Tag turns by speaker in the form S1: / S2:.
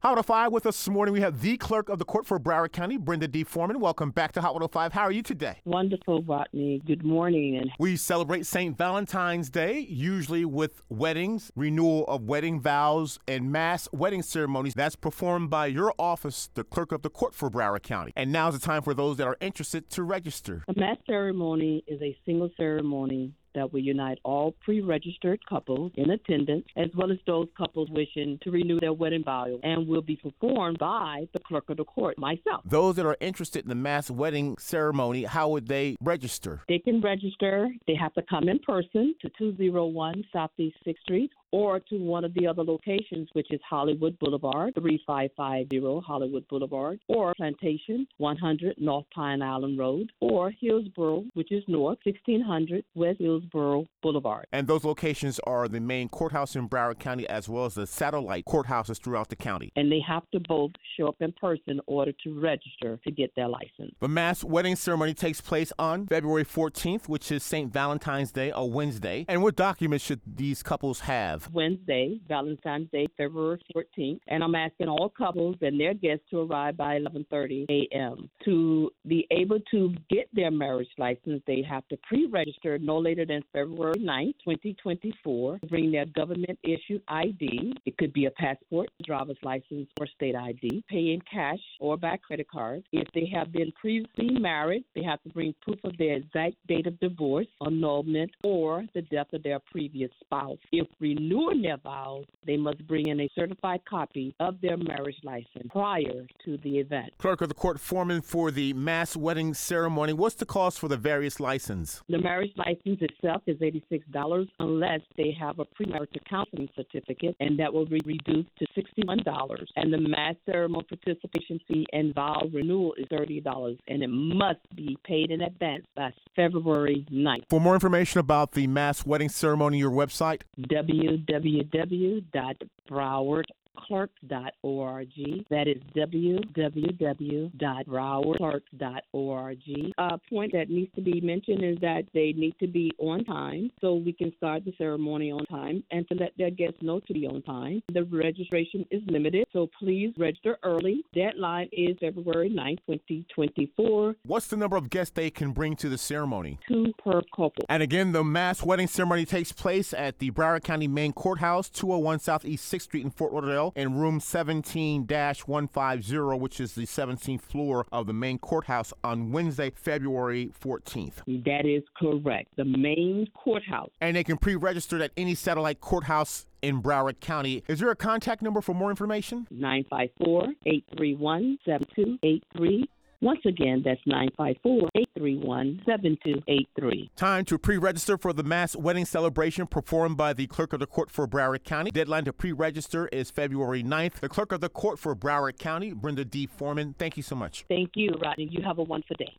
S1: Hot 105 with us this morning. We have the clerk of the court for Broward County, Brenda D. Forman. Welcome back to Hot 105. How are you today?
S2: Wonderful, Rodney. Good morning. And
S1: We celebrate St. Valentine's Day, usually with weddings, renewal of wedding vows, and mass wedding ceremonies. That's performed by your office, the clerk of the court for Broward County. And now's the time for those that are interested to register.
S2: a mass ceremony is a single ceremony that will unite all pre-registered couples in attendance, as well as those couples wishing to renew their wedding vow, and will be performed by the clerk of the court, myself.
S1: Those that are interested in the mass wedding ceremony, how would they register?
S2: They can register. They have to come in person to 201 Southeast 6th Street or to one of the other locations, which is Hollywood Boulevard, 3550 Hollywood Boulevard, or Plantation, 100 North Pine Island Road, or Hillsboro, which is north, 1600 West Hillsboro Boulevard.
S1: And those locations are the main courthouse in Broward County as well as the satellite courthouses throughout the county.
S2: And they have to both show up in person in order to register to get their license.
S1: The mass wedding ceremony takes place on February 14th, which is St. Valentine's Day, a Wednesday. And what documents should these couples have?
S2: Wednesday, Valentine's Day, February 14th, and I'm asking all couples and their guests to arrive by 11:30 a.m. To be able to get their marriage license, they have to pre-register no later than February 9th, 2024. Bring their government-issued ID. It could be a passport, driver's license, or state ID. Pay in cash or by credit card. If they have been previously married, they have to bring proof of their exact date of divorce, annulment, or the death of their previous spouse. If renewing their vows, they must bring in a certified copy of their marriage license prior to the event.
S1: Clerk of the court Forman for the mass wedding ceremony. What's the cost for the various license?
S2: The marriage license itself is $86 unless they have a premarital counseling certificate, and that will be reduced to $61. And the mass ceremony participation fee and vow renewal is $30, and it must be paid in advance by February 9th.
S1: For more information about the mass wedding ceremony, your website, www.broward
S2: www.browardclerk.org. That is www.browardclerk.org. A point that needs to be mentioned is that they need to be on time so we can start the ceremony on time and to let their guests know to be on time. The registration is limited, so please register early. Deadline is February 9th, 2024.
S1: what's the number of guests they can bring to the ceremony?
S2: Two per couple.
S1: And again, the mass wedding ceremony takes place at the Broward County Main Courthouse, 201 Southeast 6th Street in Fort Lauderdale, in room 17 150, which is the 17th floor of the main courthouse on Wednesday, February 14th.
S2: That is correct. The main courthouse.
S1: And they can pre register at any satellite courthouse in Broward County. Is there a contact number for more information?
S2: 954 831 7283. Once again, that's 954 831 7283.
S1: Time to pre register for the mass wedding celebration performed by the clerk of the court for Broward County. Deadline to pre register is February 9th. The clerk of the court for Broward County, Brenda D. Forman, thank you so much.
S2: Thank you, Rodney. You have a wonderful day.